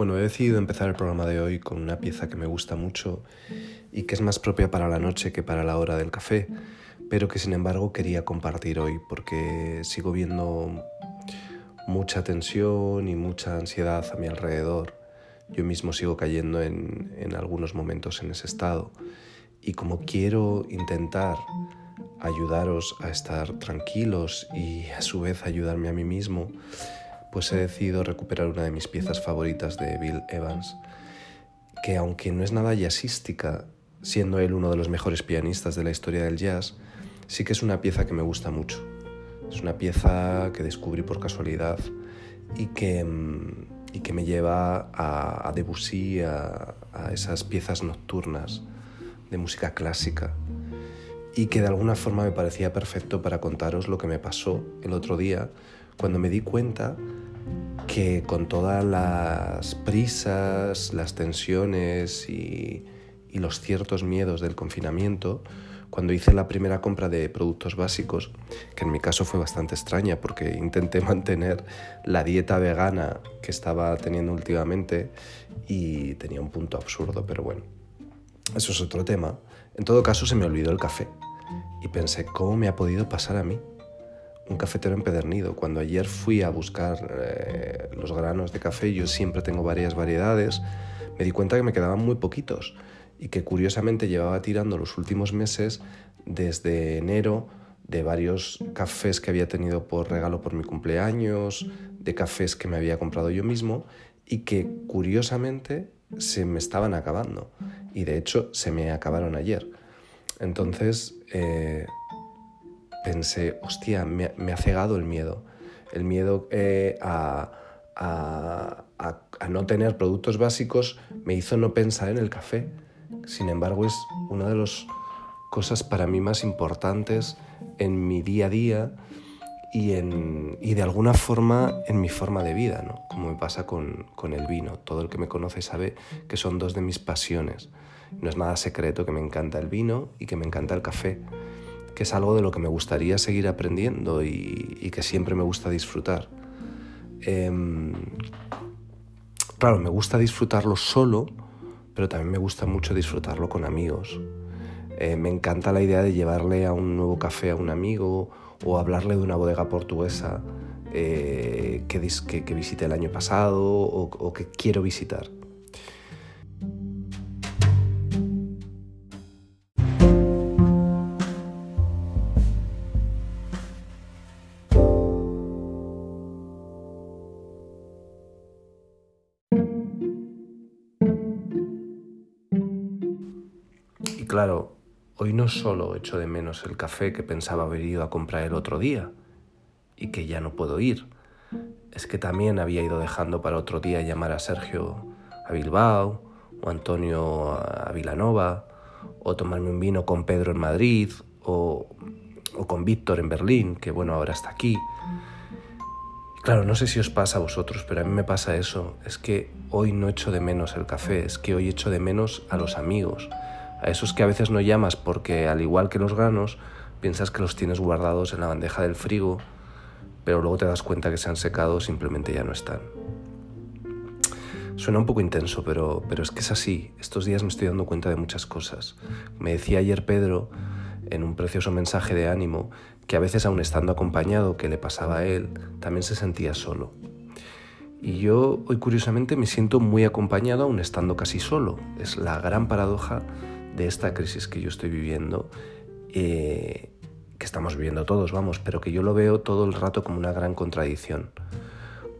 Bueno, he decidido empezar el programa de hoy con una pieza que me gusta mucho y que es más propia para la noche que para la hora del café, pero que sin embargo quería compartir hoy porque sigo viendo mucha tensión y mucha ansiedad a mi alrededor. Yo mismo sigo cayendo en, en algunos momentos en ese estado y como quiero intentar ayudaros a estar tranquilos y a su vez ayudarme a mí mismo, pues he decidido recuperar una de mis piezas favoritas de Bill Evans, que aunque no es nada jazzística, siendo él uno de los mejores pianistas de la historia del jazz, sí que es una pieza que me gusta mucho. Es una pieza que descubrí por casualidad y que, mm, y que me lleva a, Debussy, a, a esas piezas nocturnas de música clásica y que de alguna forma me parecía perfecto para contaros lo que me pasó el otro día cuando me di cuenta que con todas las prisas, las tensiones y, los ciertos miedos del confinamiento, cuando hice la primera compra de productos básicos, que en mi caso fue bastante extraña porque intenté mantener la dieta vegana que estaba teniendo últimamente y tenía un punto absurdo, pero bueno, eso es otro tema. En todo caso se me olvidó el café y pensé, ¿cómo me ha podido pasar a mí? Un cafetero empedernido. Cuando ayer fui a buscar eh, los granos de café, yo siempre tengo varias variedades, me di cuenta que me quedaban muy poquitos y que curiosamente llevaba tirando los últimos meses desde enero de varios cafés que había tenido por regalo por mi cumpleaños, de cafés que me había comprado yo mismo y que curiosamente se me estaban acabando. Y de hecho se me acabaron ayer. Entonces eh, pensé, hostia, me, ha cegado el miedo. El miedo eh, a, no tener productos básicos me hizo no pensar en el café. Sin embargo, es una de las cosas para mí más importantes en mi día a día y, en, y de alguna forma en mi forma de vida, ¿no? como me pasa con, con el vino. Todo el que me conoce sabe que son dos de mis pasiones. No es nada secreto que me encanta el vino y que me encanta el café, que es algo de lo que me gustaría seguir aprendiendo y, que siempre me gusta disfrutar. Em, claro, me gusta disfrutarlo solo, pero también me gusta mucho disfrutarlo con amigos. Eh, me encanta la idea de llevarle a un nuevo café a un amigo o hablarle de una bodega portuguesa eh, que, que, visité el año pasado o que quiero visitar. Claro, hoy no solo echo de menos el café que pensaba haber ido a comprar el otro día y que ya no puedo ir, es que también había ido dejando para otro día llamar a Sergio a Bilbao o Antonio a Vilanova o tomarme un vino con Pedro en Madrid o, o con Víctor en Berlín, que bueno, ahora está aquí. Claro, no sé si os pasa a vosotros, pero a mí me pasa eso. Es que hoy no echo de menos el café, es que hoy echo de menos a los amigos, a esos que a veces no llamas porque, al igual que los granos, piensas que los tienes guardados en la bandeja del frigo, pero luego te das cuenta que se han secado simplemente ya no están. Suena un poco intenso, pero, pero es que es así. Estos días me estoy dando cuenta de muchas cosas. Me decía ayer Pedro, en un precioso mensaje de ánimo, que a veces aun estando acompañado, que le pasaba a él, también se sentía solo. Y yo hoy curiosamente me siento muy acompañado aun estando casi solo. Es la gran paradoja de esta crisis que yo estoy viviendo, eh, que estamos viviendo todos, vamos, pero que yo lo veo todo el rato como una gran contradicción.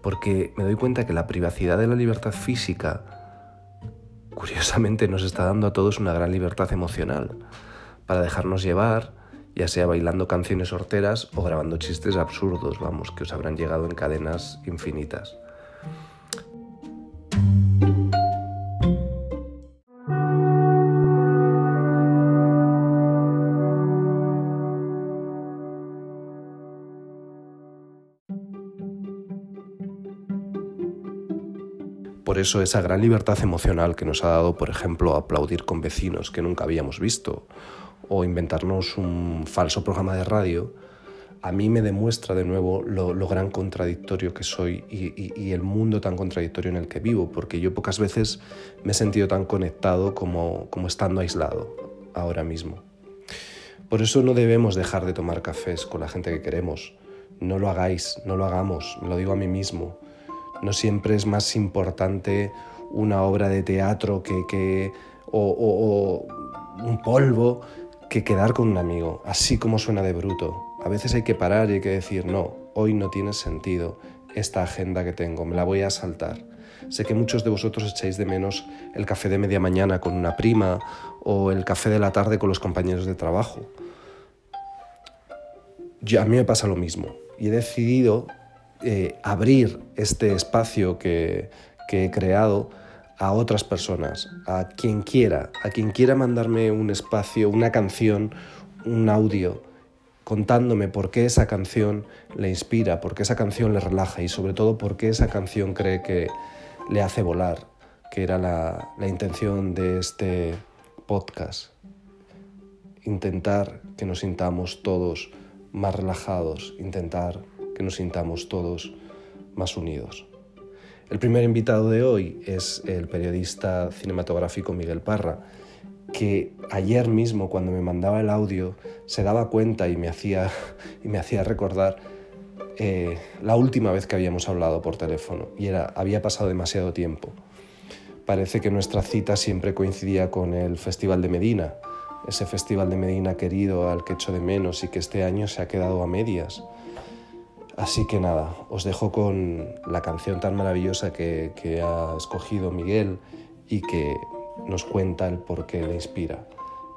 Porque me doy cuenta que la privacidad de la libertad física, curiosamente, nos está dando a todos una gran libertad emocional, para dejarnos llevar, ya sea bailando canciones horteras o grabando chistes absurdos, vamos, que os habrán llegado en cadenas infinitas. Por eso esa gran libertad emocional que nos ha dado, por ejemplo, aplaudir con vecinos que nunca habíamos visto o inventarnos un falso programa de radio, a mí me demuestra de nuevo lo, gran contradictorio que soy y, el mundo tan contradictorio en el que vivo, porque yo pocas veces me he sentido tan conectado como, como estando aislado ahora mismo. Por eso no debemos dejar de tomar cafés con la gente que queremos. No lo hagáis, no lo hagamos, me lo digo a mí mismo. No siempre es más importante una obra de teatro que, o un polvo que quedar con un amigo, así como suena de bruto. A veces hay que parar y hay que decir, no, hoy no tiene sentido esta agenda que tengo, me la voy a saltar. Sé que muchos de vosotros echáis de menos el café de media mañana con una prima o el café de la tarde con los compañeros de trabajo. a mí me pasa lo mismo y he decidido eh, abrir este espacio que, he creado a otras personas, a quien quiera, a quien quiera mandarme un espacio, una canción, un audio, contándome por qué esa canción le inspira, por qué esa canción le relaja y sobre todo por qué esa canción cree que le hace volar, que era la, la intención de este podcast. Intentar que nos sintamos todos más relajados, intentar que nos sintamos todos más unidos. El primer invitado de hoy es el periodista cinematográfico Miguel Parra, que ayer mismo cuando me mandaba el audio se daba cuenta y me hacía, y me hacía recordar eh, la última vez que habíamos hablado por teléfono y era, había pasado demasiado tiempo. Parece que nuestra cita siempre coincidía con el Festival de Medina, ese Festival de Medina querido al que echo de menos y que este año se ha quedado a medias. Así que nada, os dejo con la canción tan maravillosa que, ha escogido Miguel y que nos cuenta el por qué le inspira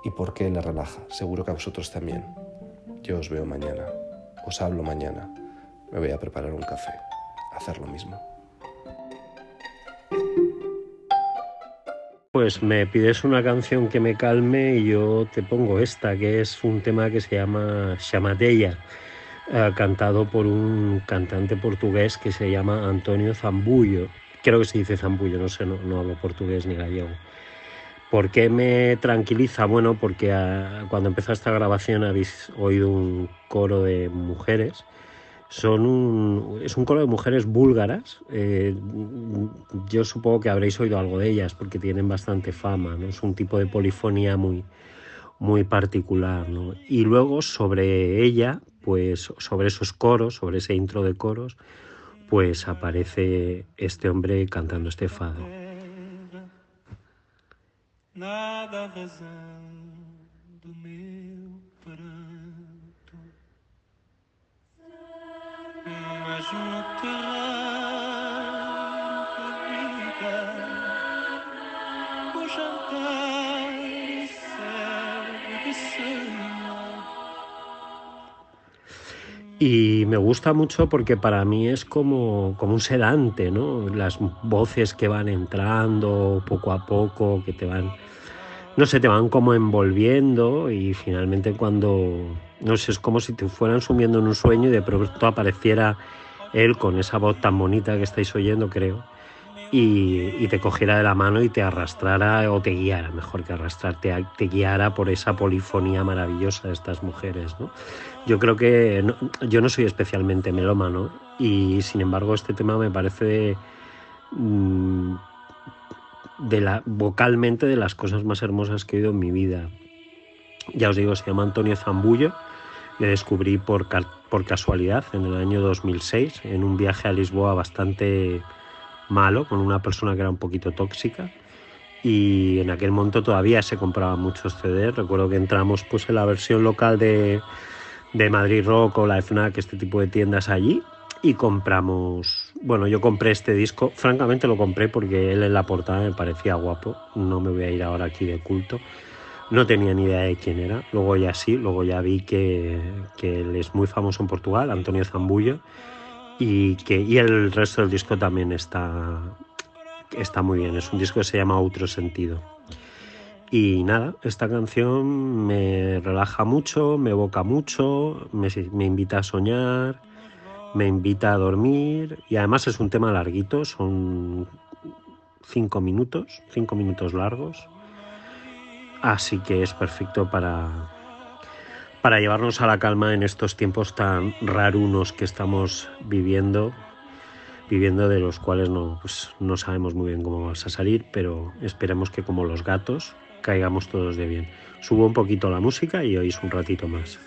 y por qué le relaja. Seguro que a vosotros también. Yo os veo mañana, os hablo mañana. Me voy a preparar un café, hacer lo mismo. Pues me pides una canción que me calme y yo te pongo esta, que es un tema que se llama Chamatella cantado por un cantante portugués que se llama Antonio Zambullo. Creo que se dice Zambullo, no sé, no, hablo portugués ni gallego. ¿Por qué me tranquiliza? Bueno, porque ah, cuando empezó esta grabación habéis oído un coro de mujeres. Son un, es un coro de mujeres búlgaras. Eh, yo supongo que habréis oído algo de ellas porque tienen bastante fama. ¿no? Es un tipo de polifonía muy, muy particular. ¿no? Y luego sobre ella pues sobre esos coros, sobre ese intro de coros, pues aparece este hombre cantando este fado. Y me gusta mucho porque para mí es como, como un sedante, ¿no? Las voces que van entrando poco a poco, que te van, no sé, te van como envolviendo y finalmente cuando, no sé, es como si te fueran sumiendo en un sueño y de pronto apareciera él con esa voz tan bonita que estáis oyendo, creo, y, te cogiera de la mano y te arrastrara o te guiara, mejor que arrastrarte, te guiara por esa polifonía maravillosa de estas mujeres, ¿no? Yo creo que yo no soy especialmente melómano y sin embargo este tema me parece mm, de la, vocalmente de las cosas más hermosas que he oído en mi vida. Ya os digo, se llama Antonio Zambullo, le descubrí por, por casualidad en el año 2006 en un viaje a Lisboa bastante malo con una persona que era un poquito tóxica. Y en aquel momento todavía se compraban muchos CDs. Recuerdo que entramos pues en la versión local de de Madrid Rock o la FNAC, este tipo de tiendas allí y compramos, bueno, yo compré este disco, francamente lo compré porque él en la portada me parecía guapo, no me voy a ir ahora aquí de culto, no tenía ni idea de quién era, luego ya sí, luego ya vi que, que él es muy famoso en Portugal, Antonio Zambullo, y, que, y el resto del disco también está, está muy bien, es un disco que se llama Otro Sentido. Y nada, esta canción me relaja mucho, me evoca mucho, me, invita a soñar, me invita a dormir y además es un tema larguito, son cinco minutos, cinco minutos largos, así que es perfecto para, para llevarnos a la calma en estos tiempos tan rarunos que estamos viviendo, viviendo de los cuales no, pues, no sabemos muy bien cómo vamos a salir, pero esperemos que como los gatos caigamos todos de bien. Subo un poquito la música y oís un ratito más.